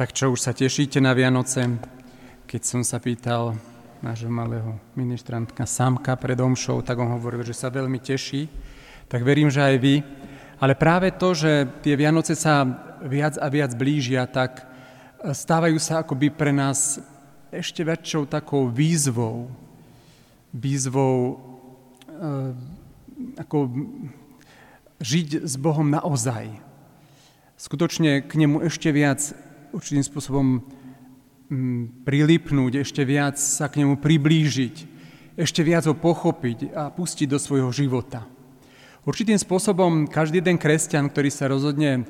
Tak čo, už sa tešíte na Vianoce? Keď som sa pýtal nášho malého ministrantka Samka pred omšou, tak on hovoril, že sa veľmi teší. Tak verím, že aj vy. Ale práve to, že tie Vianoce sa viac a viac blížia, tak stávajú sa akoby pre nás ešte väčšou takou výzvou. Výzvou e, ako žiť s Bohom naozaj. Skutočne k nemu ešte viac určitým spôsobom mm, prilipnúť, ešte viac sa k nemu priblížiť, ešte viac ho pochopiť a pustiť do svojho života. Určitým spôsobom každý jeden kresťan, ktorý sa rozhodne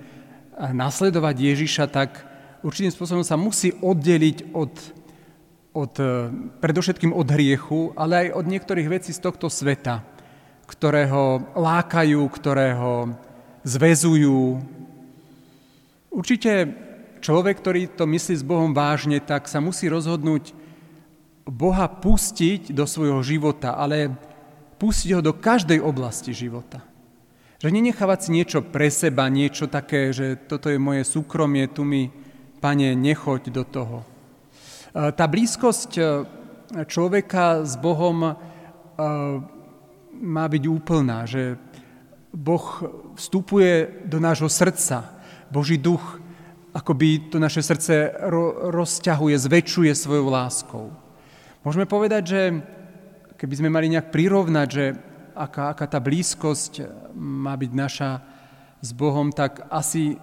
nasledovať Ježiša, tak určitým spôsobom sa musí oddeliť od, od, predovšetkým od hriechu, ale aj od niektorých vecí z tohto sveta, ktoré ho lákajú, ktoré ho zväzujú. Určite človek, ktorý to myslí s Bohom vážne, tak sa musí rozhodnúť Boha pustiť do svojho života, ale pustiť ho do každej oblasti života. Že nenechávať si niečo pre seba, niečo také, že toto je moje súkromie, tu mi, pane, nechoď do toho. E, tá blízkosť e, človeka s Bohom e, má byť úplná, že Boh vstupuje do nášho srdca, Boží duch akoby to naše srdce ro- rozťahuje, zväčšuje svojou láskou. Môžeme povedať, že keby sme mali nejak prirovnať, že aká, aká tá blízkosť má byť naša s Bohom, tak asi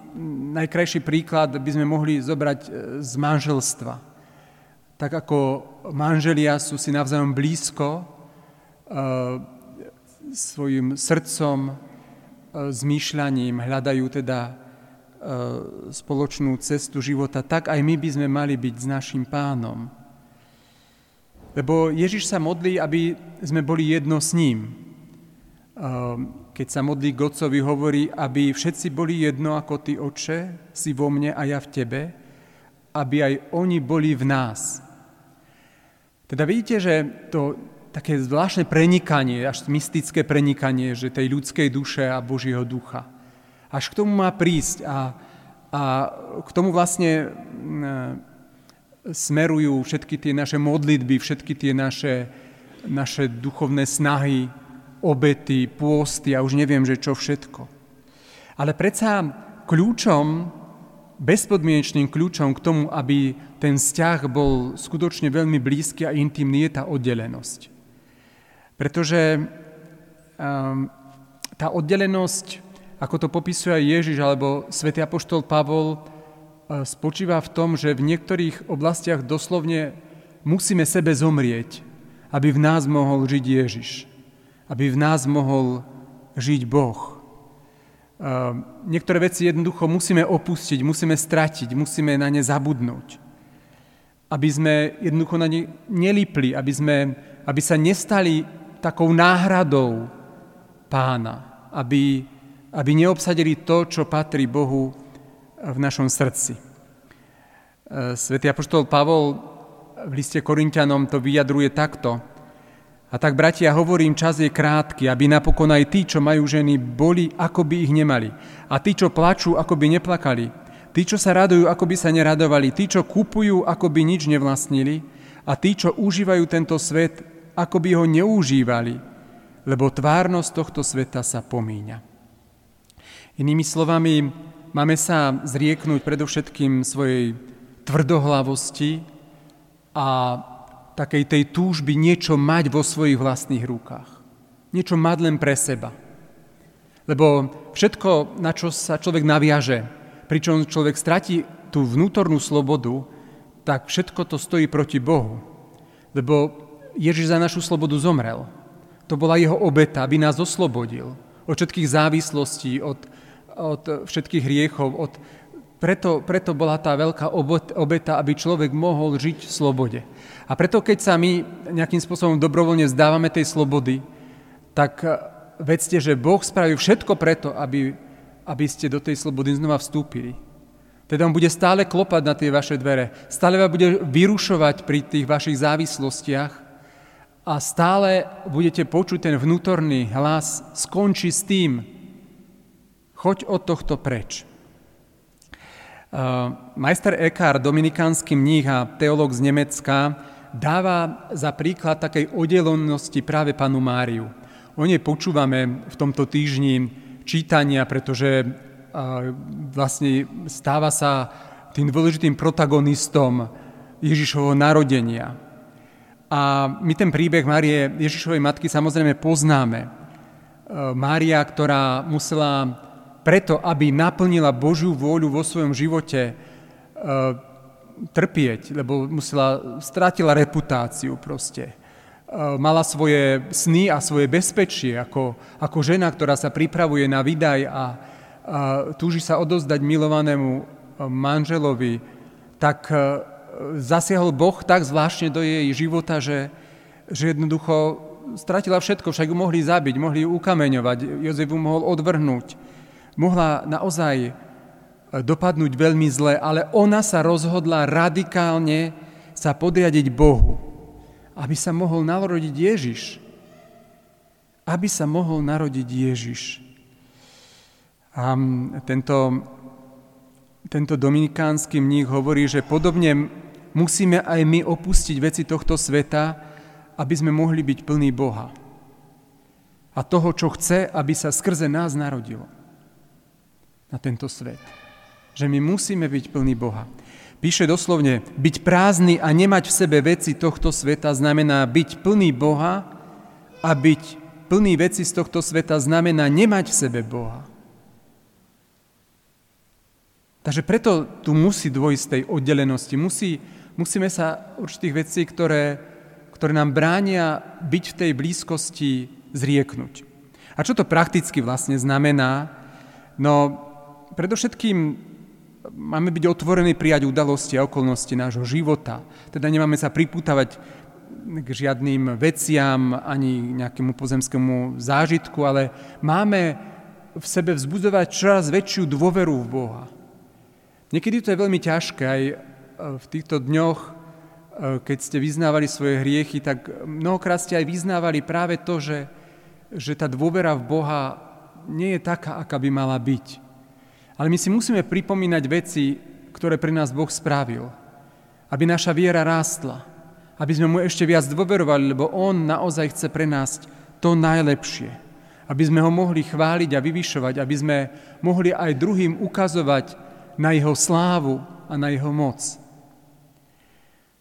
najkrajší príklad by sme mohli zobrať e, z manželstva. Tak ako manželia sú si navzájom blízko, e, svojim srdcom, e, zmýšľaním hľadajú teda spoločnú cestu života, tak aj my by sme mali byť s našim pánom. Lebo Ježiš sa modlí, aby sme boli jedno s ním. E, keď sa modlí k hovorí, aby všetci boli jedno ako Ty, Oče, si vo mne a ja v Tebe, aby aj oni boli v nás. Teda vidíte, že to také zvláštne prenikanie, až mystické prenikanie, že tej ľudskej duše a Božieho ducha – až k tomu má prísť a, a k tomu vlastne smerujú všetky tie naše modlitby, všetky tie naše, naše duchovné snahy, obety, pôsty a už neviem, že čo všetko. Ale predsa kľúčom, bezpodmienečným kľúčom k tomu, aby ten vzťah bol skutočne veľmi blízky a intimný, je tá oddelenosť. Pretože um, tá oddelenosť ako to popisuje aj Ježiš alebo svätý Apoštol Pavol, e, spočíva v tom, že v niektorých oblastiach doslovne musíme sebe zomrieť, aby v nás mohol žiť Ježiš, aby v nás mohol žiť Boh. E, niektoré veci jednoducho musíme opustiť, musíme stratiť, musíme na ne zabudnúť. Aby sme jednoducho na ne nelipli, aby, sme, aby sa nestali takou náhradou pána, aby aby neobsadili to, čo patrí Bohu v našom srdci. E, svetý apoštol Pavol v liste Korintianom to vyjadruje takto. A tak, bratia, hovorím, čas je krátky, aby napokon aj tí, čo majú ženy, boli, ako by ich nemali. A tí, čo plačú, ako by neplakali. Tí, čo sa radujú, ako by sa neradovali. Tí, čo kupujú, ako by nič nevlastnili. A tí, čo užívajú tento svet, ako by ho neužívali. Lebo tvárnosť tohto sveta sa pomíňa. Inými slovami, máme sa zrieknúť predovšetkým svojej tvrdohlavosti a takej tej túžby niečo mať vo svojich vlastných rukách. Niečo mať len pre seba. Lebo všetko, na čo sa človek naviaže, pričom človek stratí tú vnútornú slobodu, tak všetko to stojí proti Bohu. Lebo Ježiš za našu slobodu zomrel. To bola jeho obeta, aby nás oslobodil od všetkých závislostí, od od všetkých hriechov. Od, preto, preto bola tá veľká obeta, aby človek mohol žiť v slobode. A preto, keď sa my nejakým spôsobom dobrovoľne vzdávame tej slobody, tak eh, vedzte, že Boh spraví všetko preto, aby, aby ste do tej slobody znova vstúpili. Teda on bude stále klopať na tie vaše dvere, stále vás bude vyrušovať pri tých vašich závislostiach a stále budete počuť ten vnútorný hlas, skonči s tým, Choď od tohto preč. Majster Eckhart, dominikánsky mních a teológ z Nemecka, dáva za príklad takej oddelenosti práve panu Máriu. O nej počúvame v tomto týždni čítania, pretože vlastne stáva sa tým dôležitým protagonistom Ježišovho narodenia. A my ten príbeh Márie Ježišovej matky samozrejme poznáme. Mária, ktorá musela preto, aby naplnila Božiu vôľu vo svojom živote, e, trpieť, lebo musela, strátila reputáciu proste. E, mala svoje sny a svoje bezpečie ako, ako žena, ktorá sa pripravuje na vydaj a, a túži sa odozdať milovanému e, manželovi, tak zasiahol Boh tak zvláštne do jej života, že, že jednoducho stratila všetko, však ju mohli zabiť, mohli ju ukameňovať, Jozef ju mohol odvrhnúť mohla naozaj e, dopadnúť veľmi zle, ale ona sa rozhodla radikálne sa podriadiť Bohu, aby sa mohol narodiť Ježiš. Aby sa mohol narodiť Ježiš. A tento, tento dominikánsky mních hovorí, že podobne musíme aj my opustiť veci tohto sveta, aby sme mohli byť plní Boha. A toho, čo chce, aby sa skrze nás narodilo na tento svet. Že my musíme byť plní Boha. Píše doslovne, byť prázdny a nemať v sebe veci tohto sveta znamená byť plný Boha a byť plný veci z tohto sveta znamená nemať v sebe Boha. Takže preto tu musí dôjsť tej oddelenosti. Musí, musíme sa určitých vecí, ktoré, ktoré nám bránia byť v tej blízkosti, zrieknúť. A čo to prakticky vlastne znamená? No, predovšetkým máme byť otvorení prijať udalosti a okolnosti nášho života. Teda nemáme sa pripútavať k žiadnym veciam ani nejakému pozemskému zážitku, ale máme v sebe vzbudzovať čoraz väčšiu dôveru v Boha. Niekedy to je veľmi ťažké, aj e, v týchto dňoch, e, keď ste vyznávali svoje hriechy, tak mnohokrát ste aj vyznávali práve to, že, že tá dôvera v Boha nie je taká, aká by mala byť. Ale my si musíme pripomínať veci, ktoré pre nás Boh spravil. Aby naša viera rástla. Aby sme mu ešte viac dôverovali, lebo On naozaj chce pre nás to najlepšie. Aby sme ho mohli chváliť a vyvyšovať, aby sme mohli aj druhým ukazovať na jeho slávu a na jeho moc.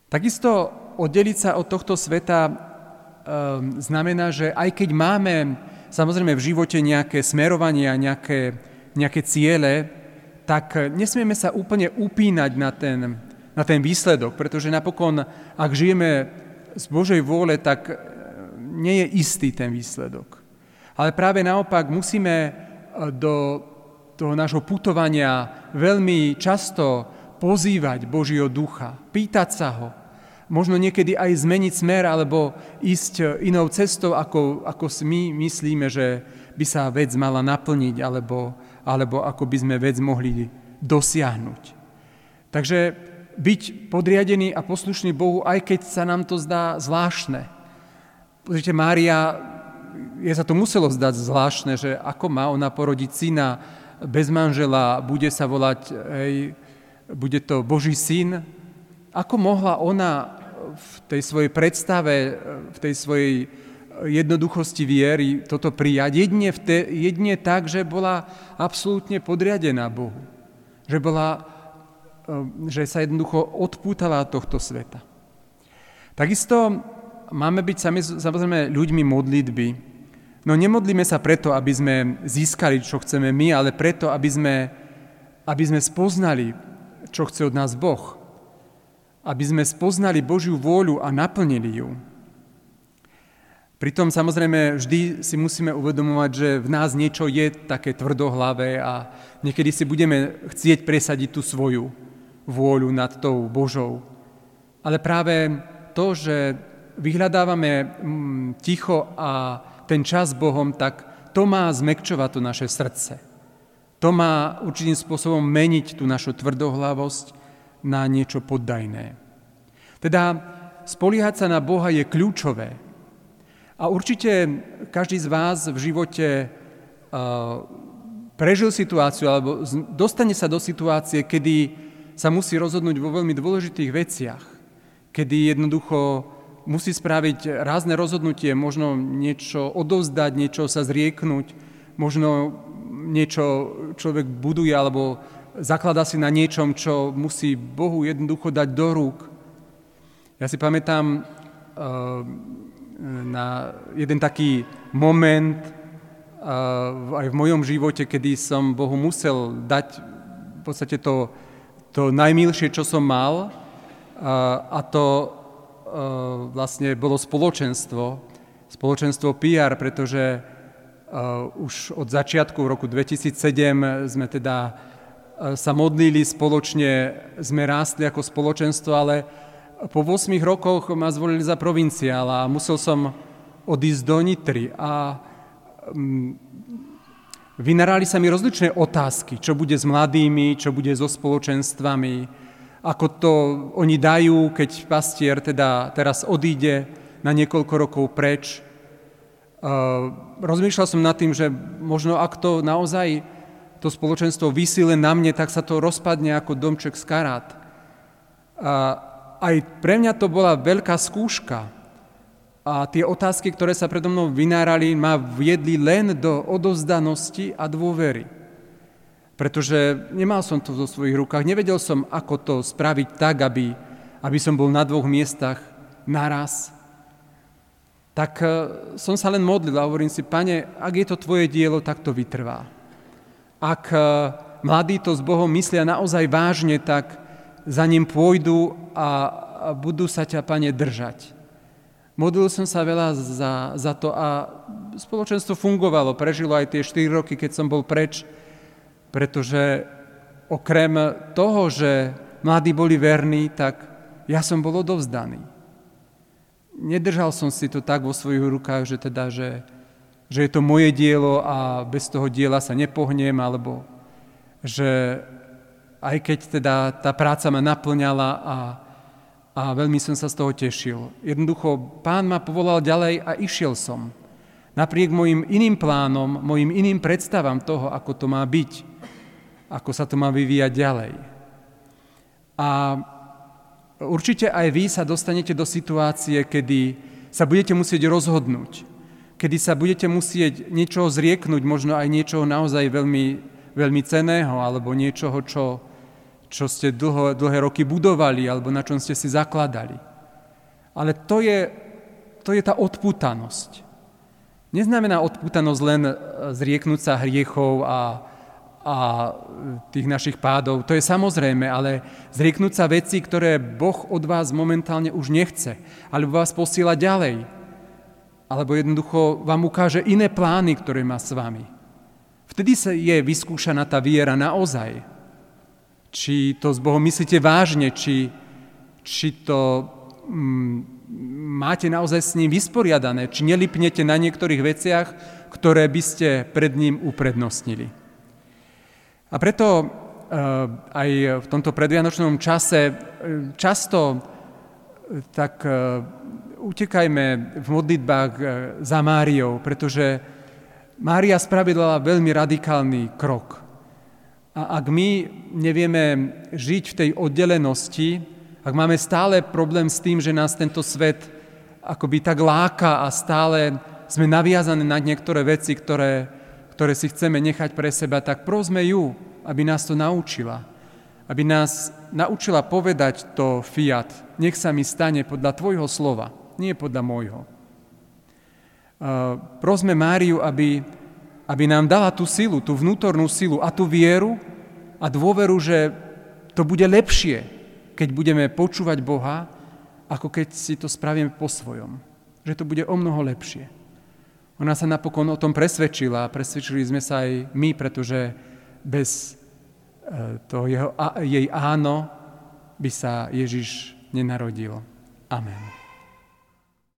Takisto oddeliť sa od tohto sveta e, znamená, že aj keď máme samozrejme v živote nejaké smerovania, nejaké nejaké ciele, tak nesmieme sa úplne upínať na ten, na ten výsledok, pretože napokon, ak žijeme z Božej vôle, tak e, nie je istý ten výsledok. Ale práve naopak musíme e, do toho nášho putovania veľmi často pozývať Božieho ducha, pýtať sa ho, možno niekedy aj zmeniť smer alebo ísť e, inou cestou, ako, ako my myslíme, že by sa vec mala naplniť alebo, alebo ako by sme vec mohli dosiahnuť. Takže byť podriadený a poslušný Bohu, aj keď sa nám to zdá zvláštne. Pozrite, Mária, je sa to muselo zdať zvláštne, že ako má ona porodiť syna bez manžela, bude sa volať, hej, bude to Boží syn. Ako mohla ona v tej svojej predstave, v tej svojej jednoduchosti viery toto prijať. Jedne, te, jedne tak, že bola absolútne podriadená Bohu. Že, bola, e, že sa jednoducho odpútala od tohto sveta. Takisto máme byť sami, samozrejme ľuďmi modlitby. No nemodlíme sa preto, aby sme získali, čo chceme my, ale preto, aby sme, aby sme spoznali, čo chce od nás Boh. Aby sme spoznali Božiu vôľu a naplnili ju. Pritom samozrejme vždy si musíme uvedomovať, že v nás niečo je také tvrdohlavé a niekedy si budeme chcieť presadiť tú svoju vôľu nad tou Božou. Ale práve to, že vyhľadávame mm, ticho a ten čas Bohom, tak to má zmekčovať to naše srdce. To má určitým spôsobom meniť tú našu tvrdohlavosť na niečo poddajné. Teda spoliehať sa na Boha je kľúčové, a určite každý z vás v živote prežil situáciu alebo dostane sa do situácie, kedy sa musí rozhodnúť vo veľmi dôležitých veciach, kedy jednoducho musí spraviť rázne rozhodnutie, možno niečo odovzdať, niečo sa zrieknúť, možno niečo človek buduje alebo zaklada si na niečom, čo musí Bohu jednoducho dať do rúk. Ja si pamätám na jeden taký moment aj v mojom živote, kedy som Bohu musel dať v podstate to, to najmilšie, čo som mal, a to vlastne bolo spoločenstvo, spoločenstvo PR, pretože už od začiatku v roku 2007 sme teda sa modlili spoločne, sme rástli ako spoločenstvo, ale po 8 rokoch ma zvolili za provinciála a musel som odísť do Nitry a mm, vynarali sa mi rozličné otázky, čo bude s mladými, čo bude so spoločenstvami, ako to oni dajú, keď pastier teda teraz odíde na niekoľko rokov preč. rozmýšľal som nad tým, že možno ak to naozaj to spoločenstvo vysí len na mne, tak sa to rozpadne ako domček z karát. A aj pre mňa to bola veľká skúška. A tie otázky, ktoré sa predo mnou vynárali, ma viedli len do odozdanosti a dôvery. Pretože nemal som to vo svojich rukách, nevedel som, ako to spraviť tak, aby, aby som bol na dvoch miestach naraz. Tak e, som sa len modlil a hovorím si, pane, ak je to tvoje dielo, tak to vytrvá. Ak e, mladí to s Bohom myslia naozaj vážne, tak za ním pôjdu a, budú sa ťa, Pane, držať. Modlil som sa veľa za, za to a spoločenstvo fungovalo, prežilo aj tie 4 roky, keď som bol preč, pretože okrem toho, že mladí boli verní, tak ja som bol odovzdaný. Nedržal som si to tak vo svojich rukách, že teda, že že je to moje dielo a bez toho diela sa nepohnem, alebo že aj keď teda tá práca ma naplňala a, a veľmi som sa z toho tešil. Jednoducho, pán ma povolal ďalej a išiel som. Napriek mojim iným plánom, mojim iným predstavám toho, ako to má byť, ako sa to má vyvíjať ďalej. A určite aj vy sa dostanete do situácie, kedy sa budete musieť rozhodnúť kedy sa budete musieť niečoho zrieknúť, možno aj niečoho naozaj veľmi, veľmi ceného, alebo niečoho, čo, čo ste dlho, dlhé roky budovali, alebo na čom ste si zakladali. Ale to je, to je tá odputanosť. Neznamená odputanosť len e, zrieknúť sa hriechov a, a tých našich pádov. To je samozrejme, ale zrieknúť sa veci, ktoré Boh od vás momentálne už nechce, alebo vás posiela ďalej alebo jednoducho vám ukáže iné plány, ktoré má s vami. Vtedy sa je vyskúšaná tá viera naozaj. Či to s Bohom myslíte vážne, či, či to mm, máte naozaj s ním vysporiadané, či nelipnete na niektorých veciach, ktoré by ste pred ním uprednostnili. A preto e, aj v tomto predvianočnom čase e, často e, tak utekajme v modlitbách za Máriou, pretože Mária spravila veľmi radikálny krok. A ak my nevieme žiť v tej oddelenosti, ak máme stále problém s tým, že nás tento svet akoby tak láka a stále sme naviazaní na niektoré veci, ktoré, ktoré si chceme nechať pre seba, tak prosme ju, aby nás to naučila. Aby nás naučila povedať to fiat, nech sa mi stane podľa tvojho slova nie podľa môjho. Prosme Máriu, aby, aby nám dala tú silu, tú vnútornú silu a tú vieru a dôveru, že to bude lepšie, keď budeme počúvať Boha, ako keď si to spravíme po svojom. Že to bude o mnoho lepšie. Ona sa napokon o tom presvedčila a presvedčili sme sa aj my, pretože bez e, toho jeho, jej áno by sa Ježiš nenarodil. Amen.